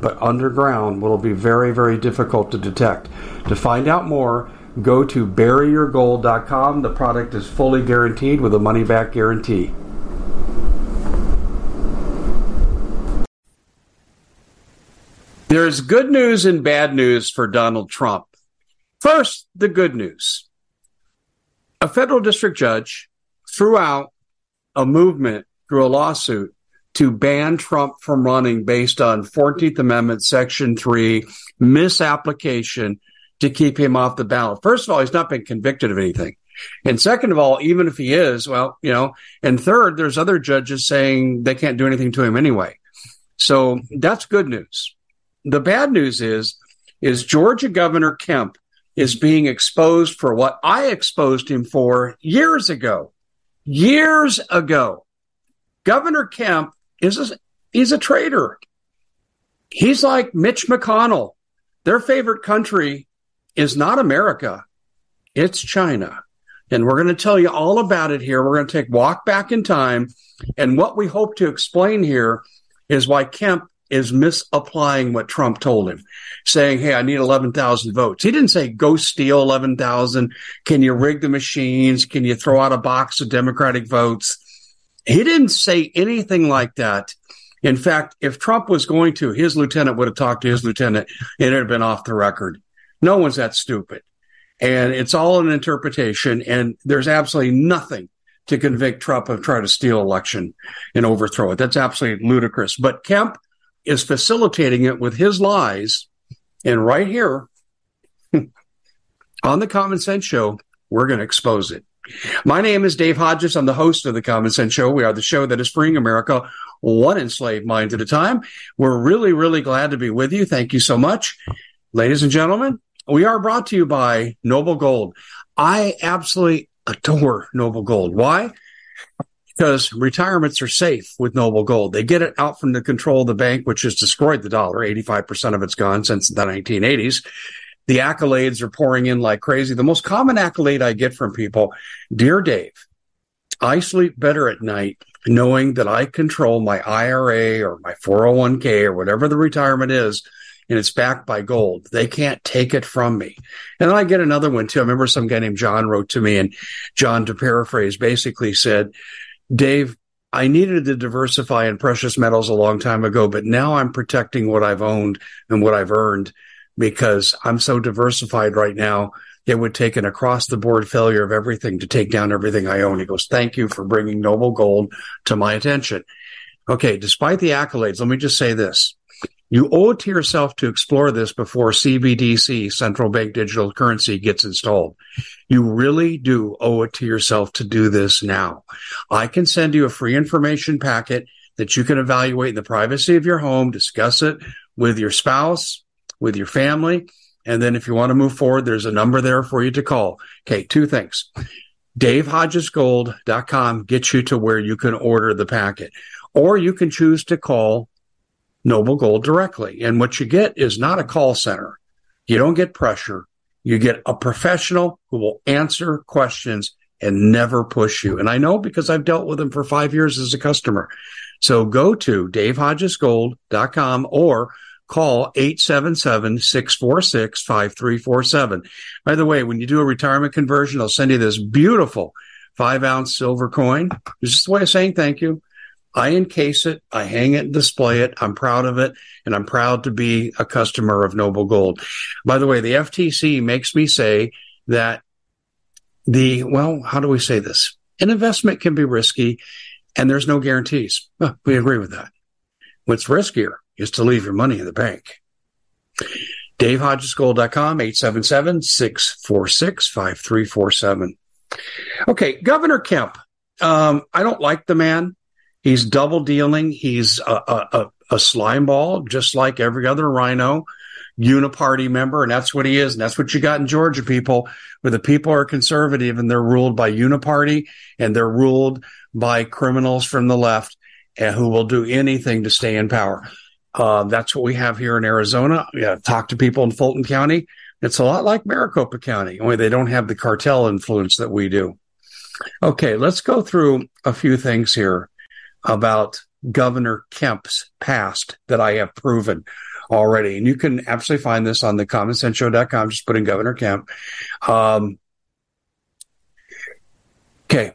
but underground will be very, very difficult to detect. To find out more, go to buryyourgold.com. The product is fully guaranteed with a money back guarantee. There's good news and bad news for Donald Trump. First, the good news. A federal district judge threw out a movement through a lawsuit to ban Trump from running based on 14th Amendment, Section 3, misapplication to keep him off the ballot. First of all, he's not been convicted of anything. And second of all, even if he is, well, you know, and third, there's other judges saying they can't do anything to him anyway. So that's good news. The bad news is, is Georgia Governor Kemp is being exposed for what I exposed him for years ago. Years ago. Governor Kemp is a, he's a traitor. He's like Mitch McConnell. Their favorite country is not America, it's China. And we're going to tell you all about it here. We're going to take walk back in time. And what we hope to explain here is why Kemp is misapplying what Trump told him, saying, Hey, I need 11,000 votes. He didn't say, go steal 11,000. Can you rig the machines? Can you throw out a box of Democratic votes? He didn't say anything like that. In fact, if Trump was going to, his lieutenant would have talked to his lieutenant and it had been off the record. No one's that stupid. And it's all an interpretation. And there's absolutely nothing to convict Trump of trying to steal election and overthrow it. That's absolutely ludicrous. But Kemp is facilitating it with his lies. And right here on the Common Sense Show, we're going to expose it. My name is Dave Hodges. I'm the host of the Common Sense Show. We are the show that is freeing America one enslaved mind at a time. We're really, really glad to be with you. Thank you so much. Ladies and gentlemen, we are brought to you by Noble Gold. I absolutely adore Noble Gold. Why? Because retirements are safe with Noble Gold. They get it out from the control of the bank, which has destroyed the dollar. 85% of it's gone since the 1980s the accolades are pouring in like crazy. The most common accolade I get from people, dear Dave, I sleep better at night knowing that I control my IRA or my 401k or whatever the retirement is, and it's backed by gold. They can't take it from me. And then I get another one too. I remember some guy named John wrote to me, and John, to paraphrase, basically said, Dave, I needed to diversify in precious metals a long time ago, but now I'm protecting what I've owned and what I've earned because I'm so diversified right now. It would take an across the board failure of everything to take down everything I own. He goes, thank you for bringing noble gold to my attention. Okay. Despite the accolades, let me just say this. You owe it to yourself to explore this before CBDC, central bank digital currency, gets installed. You really do owe it to yourself to do this now. I can send you a free information packet that you can evaluate in the privacy of your home, discuss it with your spouse, with your family. And then if you want to move forward, there's a number there for you to call. Okay, two things. DaveHodgesGold.com gets you to where you can order the packet, or you can choose to call Noble Gold directly. And what you get is not a call center. You don't get pressure. You get a professional who will answer questions and never push you. And I know because I've dealt with them for five years as a customer. So go to DaveHodgesGold.com or call 877-646-5347. By the way, when you do a retirement conversion, I'll send you this beautiful five ounce silver coin. It's just a way of saying thank you. I encase it, I hang it display it. I'm proud of it, and I'm proud to be a customer of Noble Gold. By the way, the FTC makes me say that the, well, how do we say this? An investment can be risky and there's no guarantees. Well, we agree with that. What's riskier is to leave your money in the bank. DaveHodgesGold.com, 877-646-5347. Okay, Governor Kemp. Um, I don't like the man. He's double dealing. He's a, a, a slime ball, just like every other RINO uniparty member, and that's what he is. And that's what you got in Georgia, people, where the people are conservative and they're ruled by uniparty and they're ruled by criminals from the left and who will do anything to stay in power. Uh, that's what we have here in Arizona. Yeah, talk to people in Fulton County. It's a lot like Maricopa County, only they don't have the cartel influence that we do. Okay, let's go through a few things here about Governor Kemp's past that I have proven already. And you can absolutely find this on the commonsenseshow.com. Just put in Governor Kemp. Um, okay.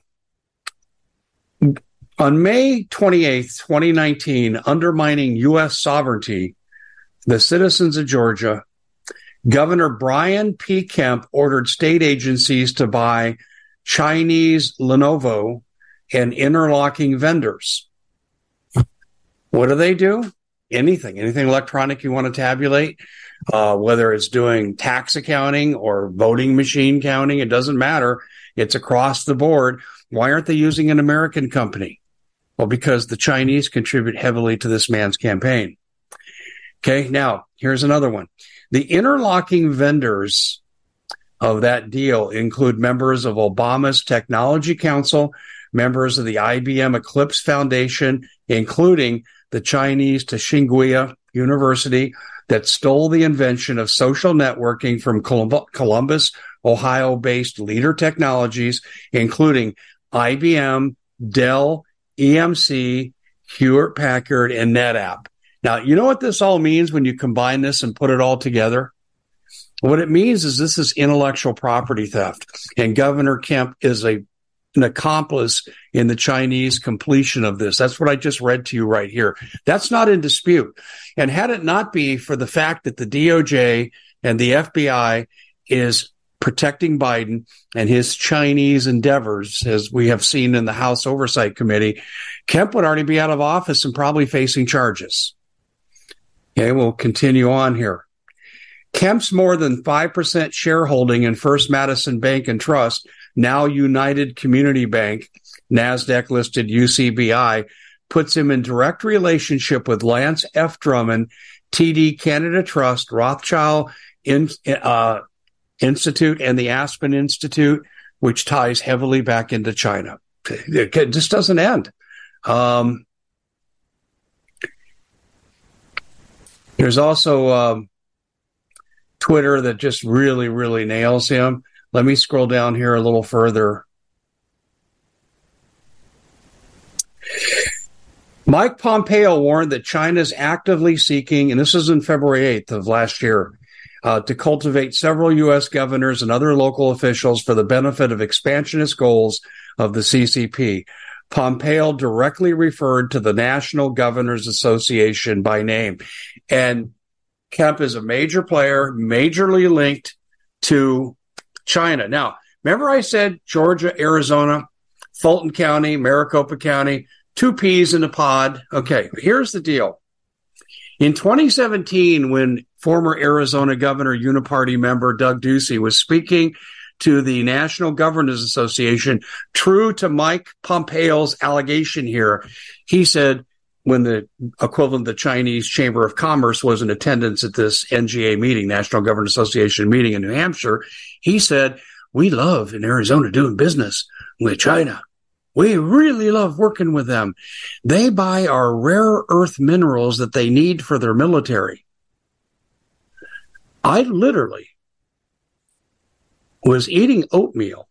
On May 28th, 2019, undermining U.S. sovereignty, the citizens of Georgia, Governor Brian P. Kemp ordered state agencies to buy Chinese Lenovo and interlocking vendors. What do they do? Anything, anything electronic you want to tabulate, uh, whether it's doing tax accounting or voting machine counting, it doesn't matter. It's across the board. Why aren't they using an American company? Well, because the Chinese contribute heavily to this man's campaign. Okay. Now here's another one. The interlocking vendors of that deal include members of Obama's Technology Council, members of the IBM Eclipse Foundation, including the Chinese Tsinghua University that stole the invention of social networking from Columbus, Ohio based leader technologies, including IBM, Dell, EMC, Hewlett Packard, and NetApp. Now, you know what this all means when you combine this and put it all together? What it means is this is intellectual property theft. And Governor Kemp is a an accomplice in the Chinese completion of this. That's what I just read to you right here. That's not in dispute. And had it not be for the fact that the DOJ and the FBI is protecting Biden and his Chinese endeavors, as we have seen in the House Oversight Committee, Kemp would already be out of office and probably facing charges. Okay, we'll continue on here. Kemp's more than 5% shareholding in First Madison Bank and Trust now United Community Bank, NASDAQ listed UCBI, puts him in direct relationship with Lance F. Drummond, TD Canada Trust, Rothschild in, uh, Institute, and the Aspen Institute, which ties heavily back into China. It just doesn't end. Um, there's also um, Twitter that just really, really nails him. Let me scroll down here a little further. Mike Pompeo warned that China is actively seeking, and this is in February 8th of last year, uh, to cultivate several U.S. governors and other local officials for the benefit of expansionist goals of the CCP. Pompeo directly referred to the National Governors Association by name. And Kemp is a major player, majorly linked to China. Now, remember I said Georgia, Arizona, Fulton County, Maricopa County, two peas in a pod. Okay, here's the deal. In 2017, when former Arizona Governor Uniparty member Doug Ducey was speaking to the National Governors Association, true to Mike Pompeo's allegation here, he said, when the equivalent of the Chinese Chamber of Commerce was in attendance at this NGA meeting, National Governors Association meeting in New Hampshire, he said, We love in Arizona doing business with China. We really love working with them. They buy our rare earth minerals that they need for their military. I literally was eating oatmeal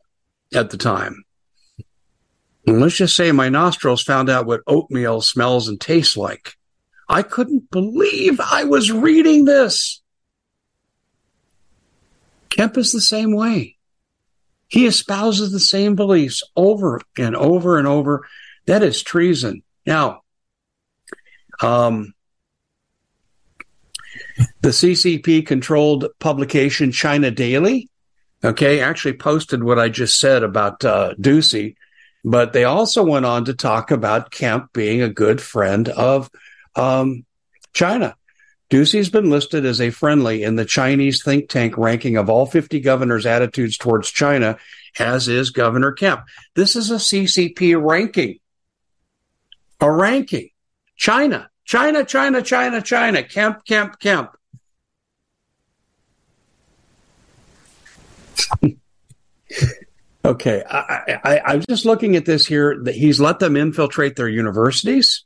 at the time. And let's just say my nostrils found out what oatmeal smells and tastes like. I couldn't believe I was reading this. Kemp is the same way. He espouses the same beliefs over and over and over. That is treason. Now, um, the CCP controlled publication China Daily, okay, actually posted what I just said about uh, Ducey. But they also went on to talk about Kemp being a good friend of um, China. Ducey's been listed as a friendly in the Chinese think tank ranking of all 50 governors' attitudes towards China, as is Governor Kemp. This is a CCP ranking. A ranking. China, China, China, China, China, Kemp, Kemp, Kemp. okay, I, I, I'm just looking at this here. That he's let them infiltrate their universities.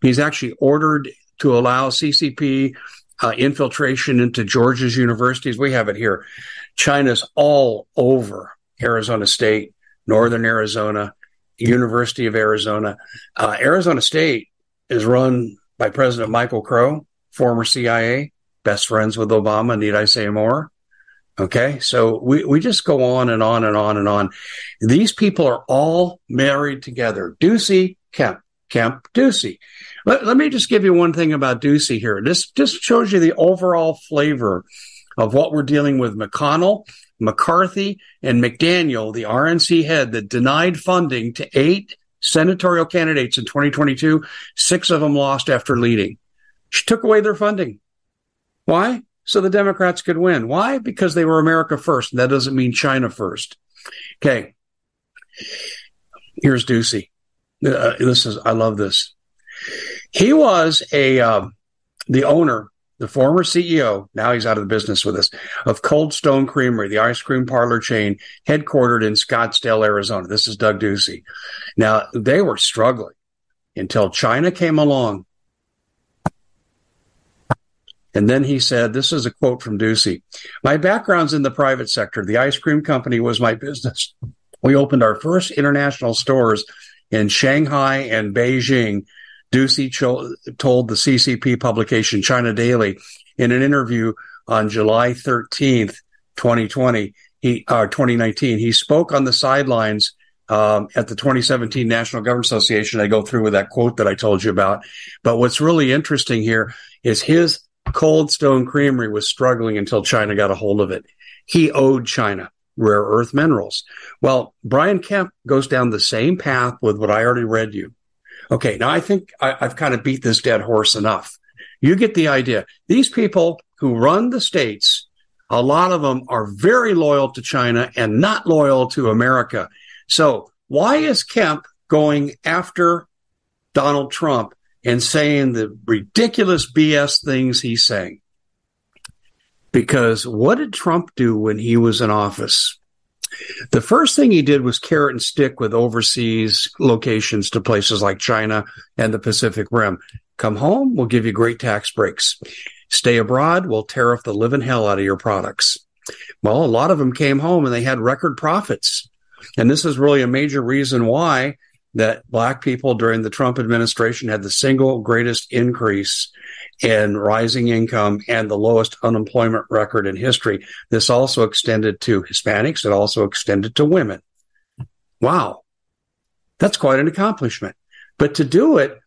He's actually ordered to allow CCP uh, infiltration into Georgia's universities. We have it here. China's all over Arizona State, Northern Arizona, University of Arizona. Uh, Arizona State is run by President Michael Crow, former CIA, best friends with Obama. Need I say more? Okay. So we, we just go on and on and on and on. These people are all married together. Ducey, Kemp, Kemp, Ducey. Let, let me just give you one thing about Ducey here. This just shows you the overall flavor of what we're dealing with. McConnell, McCarthy, and McDaniel, the RNC head that denied funding to eight senatorial candidates in 2022. Six of them lost after leading. She took away their funding. Why? So the Democrats could win. Why? Because they were America first. That doesn't mean China first. Okay. Here's Ducey. Uh, this is, I love this. He was a, uh, the owner, the former CEO, now he's out of the business with us, of Cold Stone Creamery, the ice cream parlor chain headquartered in Scottsdale, Arizona. This is Doug Ducey. Now, they were struggling until China came along. And then he said, this is a quote from Ducey. My background's in the private sector. The ice cream company was my business. We opened our first international stores in Shanghai and Beijing. Ducey cho- told the CCP publication China Daily in an interview on July 13th, 2020, he, uh, 2019. He spoke on the sidelines um, at the 2017 National Government Association. I go through with that quote that I told you about. But what's really interesting here is his Cold Stone Creamery was struggling until China got a hold of it. He owed China rare earth minerals. Well, Brian Kemp goes down the same path with what I already read you. Okay, now I think I, I've kind of beat this dead horse enough. You get the idea. These people who run the states, a lot of them are very loyal to China and not loyal to America. So why is Kemp going after Donald Trump and saying the ridiculous BS things he's saying? Because what did Trump do when he was in office? The first thing he did was carrot and stick with overseas locations to places like China and the Pacific Rim. Come home, we'll give you great tax breaks. Stay abroad, we'll tariff the living hell out of your products. Well, a lot of them came home and they had record profits. And this is really a major reason why that black people during the Trump administration had the single greatest increase in rising income and the lowest unemployment record in history. This also extended to Hispanics. It also extended to women. Wow. That's quite an accomplishment. But to do it,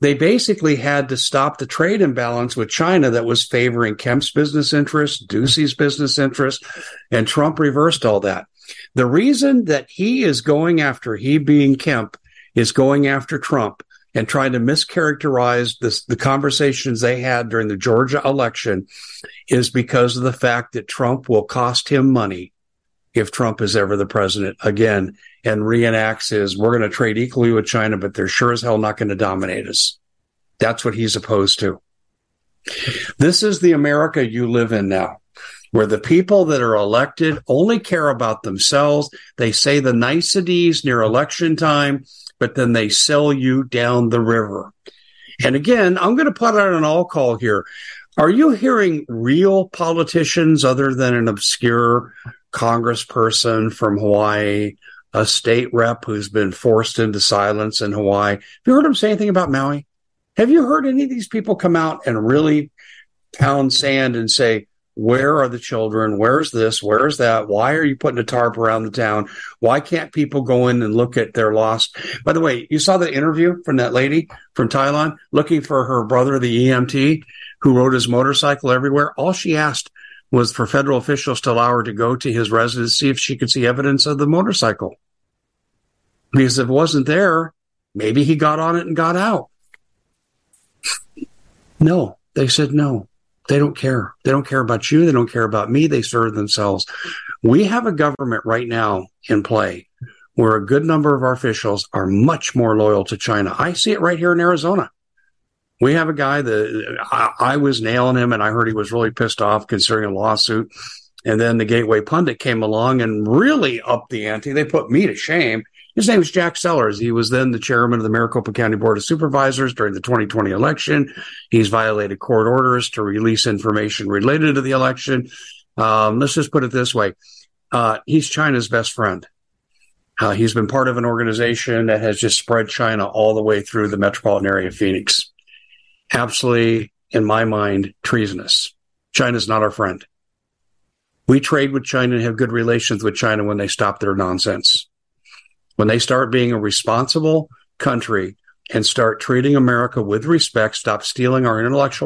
they basically had to stop the trade imbalance with China that was favoring Kemp's business interests, Ducey's business interests, and Trump reversed all that. The reason that he is going after, he being Kemp, is going after Trump and trying to mischaracterize this, the conversations they had during the Georgia election is because of the fact that Trump will cost him money if Trump is ever the president again and reenacts his, we're going to trade equally with China, but they're sure as hell not going to dominate us. That's what he's opposed to. This is the America you live in now where the people that are elected only care about themselves. They say the niceties near election time but then they sell you down the river. And again, I'm going to put out an all call here. Are you hearing real politicians other than an obscure congressperson from Hawaii, a state rep who's been forced into silence in Hawaii? Have you heard them say anything about Maui? Have you heard any of these people come out and really pound sand and say, where are the children? Where's this? Where's that? Why are you putting a tarp around the town? Why can't people go in and look at their lost? By the way, you saw the interview from that lady from Thailand looking for her brother, the EMT, who rode his motorcycle everywhere. All she asked was for federal officials to allow her to go to his residence, see if she could see evidence of the motorcycle. Because if it wasn't there, maybe he got on it and got out. No, they said no. They don't care. They don't care about you. They don't care about me. They serve themselves. We have a government right now in play where a good number of our officials are much more loyal to China. I see it right here in Arizona. We have a guy that I, I was nailing him and I heard he was really pissed off considering a lawsuit. And then the Gateway Pundit came along and really upped the ante. They put me to shame. His name is Jack Sellers. He was then the chairman of the Maricopa County Board of Supervisors during the 2020 election. He's violated court orders to release information related to the election. Um, let's just put it this way. Uh, he's China's best friend. Uh, he's been part of an organization that has just spread China all the way through the metropolitan area of Phoenix absolutely, in my mind, treasonous. China's not our friend. We trade with China and have good relations with China when they stop their nonsense. When they start being a responsible country and start treating America with respect, stop stealing our intellectual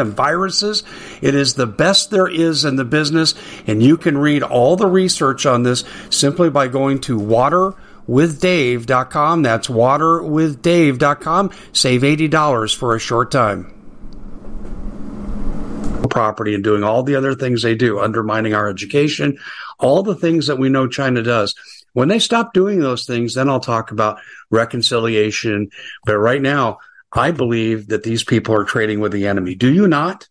and viruses. It is the best there is in the business, and you can read all the research on this simply by going to water waterwithdave.com. That's waterwithdave.com. Save $80 for a short time. Property and doing all the other things they do, undermining our education, all the things that we know China does. When they stop doing those things, then I'll talk about reconciliation. But right now, I believe that these people are trading with the enemy. Do you not?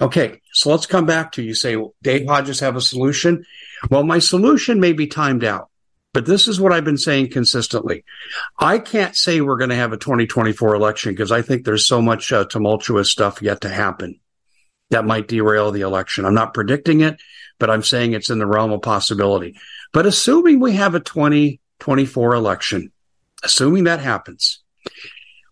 Okay, so let's come back to you say, Dave Hodges have a solution. Well, my solution may be timed out. But this is what I've been saying consistently. I can't say we're going to have a 2024 election because I think there's so much uh, tumultuous stuff yet to happen that might derail the election. I'm not predicting it, but I'm saying it's in the realm of possibility. But assuming we have a 2024 election, assuming that happens,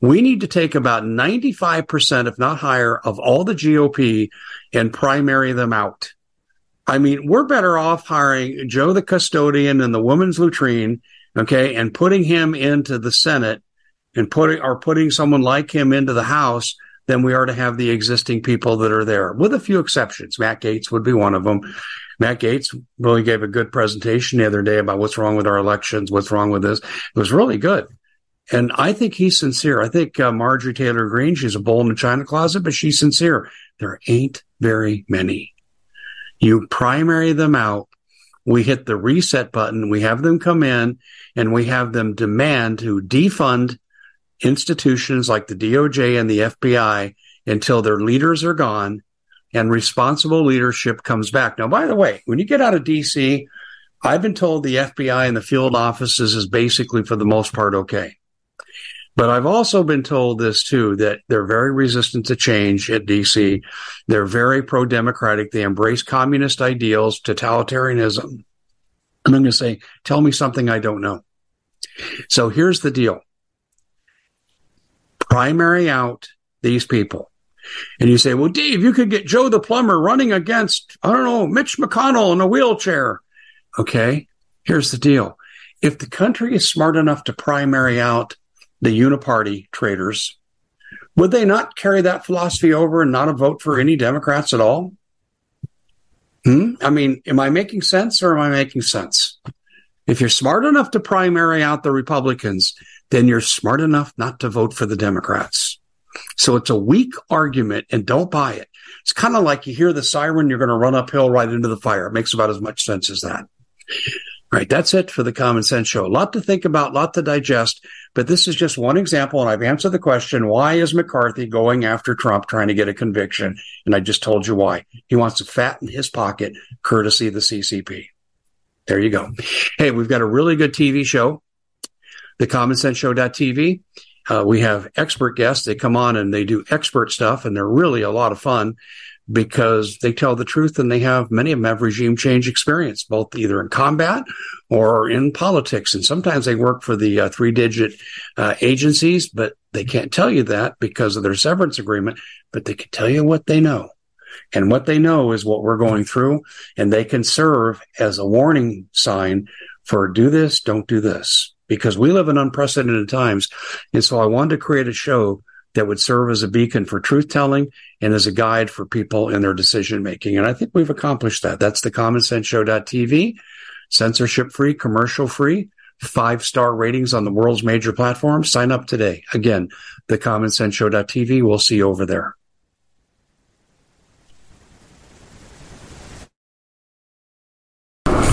we need to take about 95%, if not higher, of all the GOP and primary them out. I mean, we're better off hiring Joe the custodian and the woman's latrine, okay, and putting him into the Senate and putting or putting someone like him into the House than we are to have the existing people that are there, with a few exceptions. Matt Gaetz would be one of them. Matt Gaetz really gave a good presentation the other day about what's wrong with our elections, what's wrong with this. It was really good. And I think he's sincere. I think uh, Marjorie Taylor Greene, she's a bull in the china closet, but she's sincere. There ain't very many. You primary them out. We hit the reset button. We have them come in and we have them demand to defund institutions like the DOJ and the FBI until their leaders are gone and responsible leadership comes back. Now, by the way, when you get out of DC, I've been told the FBI and the field offices is basically for the most part okay. But I've also been told this too, that they're very resistant to change at DC. They're very pro democratic. They embrace communist ideals, totalitarianism. And I'm going to say, tell me something I don't know. So here's the deal. Primary out these people. And you say, well, Dave, you could get Joe the plumber running against, I don't know, Mitch McConnell in a wheelchair. Okay. Here's the deal. If the country is smart enough to primary out the uniparty traders, would they not carry that philosophy over and not vote for any Democrats at all? Hmm? I mean, am I making sense or am I making sense? If you're smart enough to primary out the Republicans, then you're smart enough not to vote for the Democrats. So it's a weak argument and don't buy it. It's kind of like you hear the siren, you're going to run uphill right into the fire. It makes about as much sense as that. Right. That's it for the common sense show. A lot to think about, a lot to digest, but this is just one example. And I've answered the question, why is McCarthy going after Trump trying to get a conviction? And I just told you why. He wants to fatten his pocket courtesy of the CCP. There you go. Hey, we've got a really good TV show, the common sense show.tv. Uh, we have expert guests. They come on and they do expert stuff and they're really a lot of fun because they tell the truth and they have many of them have regime change experience, both either in combat or in politics. And sometimes they work for the uh, three digit uh, agencies, but they can't tell you that because of their severance agreement, but they can tell you what they know. And what they know is what we're going through and they can serve as a warning sign for do this, don't do this because we live in unprecedented times. And so I wanted to create a show that would serve as a beacon for truth telling and as a guide for people in their decision making. And I think we've accomplished that. That's the common sense show.tv, censorship free, commercial free, five star ratings on the world's major platforms. Sign up today. Again, the common sense show.tv. We'll see you over there.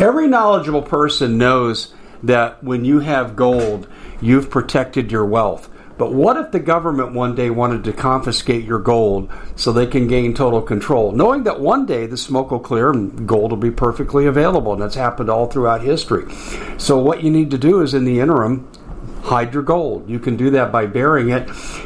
Every knowledgeable person knows that when you have gold, you've protected your wealth. But what if the government one day wanted to confiscate your gold so they can gain total control, knowing that one day the smoke will clear and gold will be perfectly available? And that's happened all throughout history. So, what you need to do is in the interim, hide your gold. You can do that by burying it.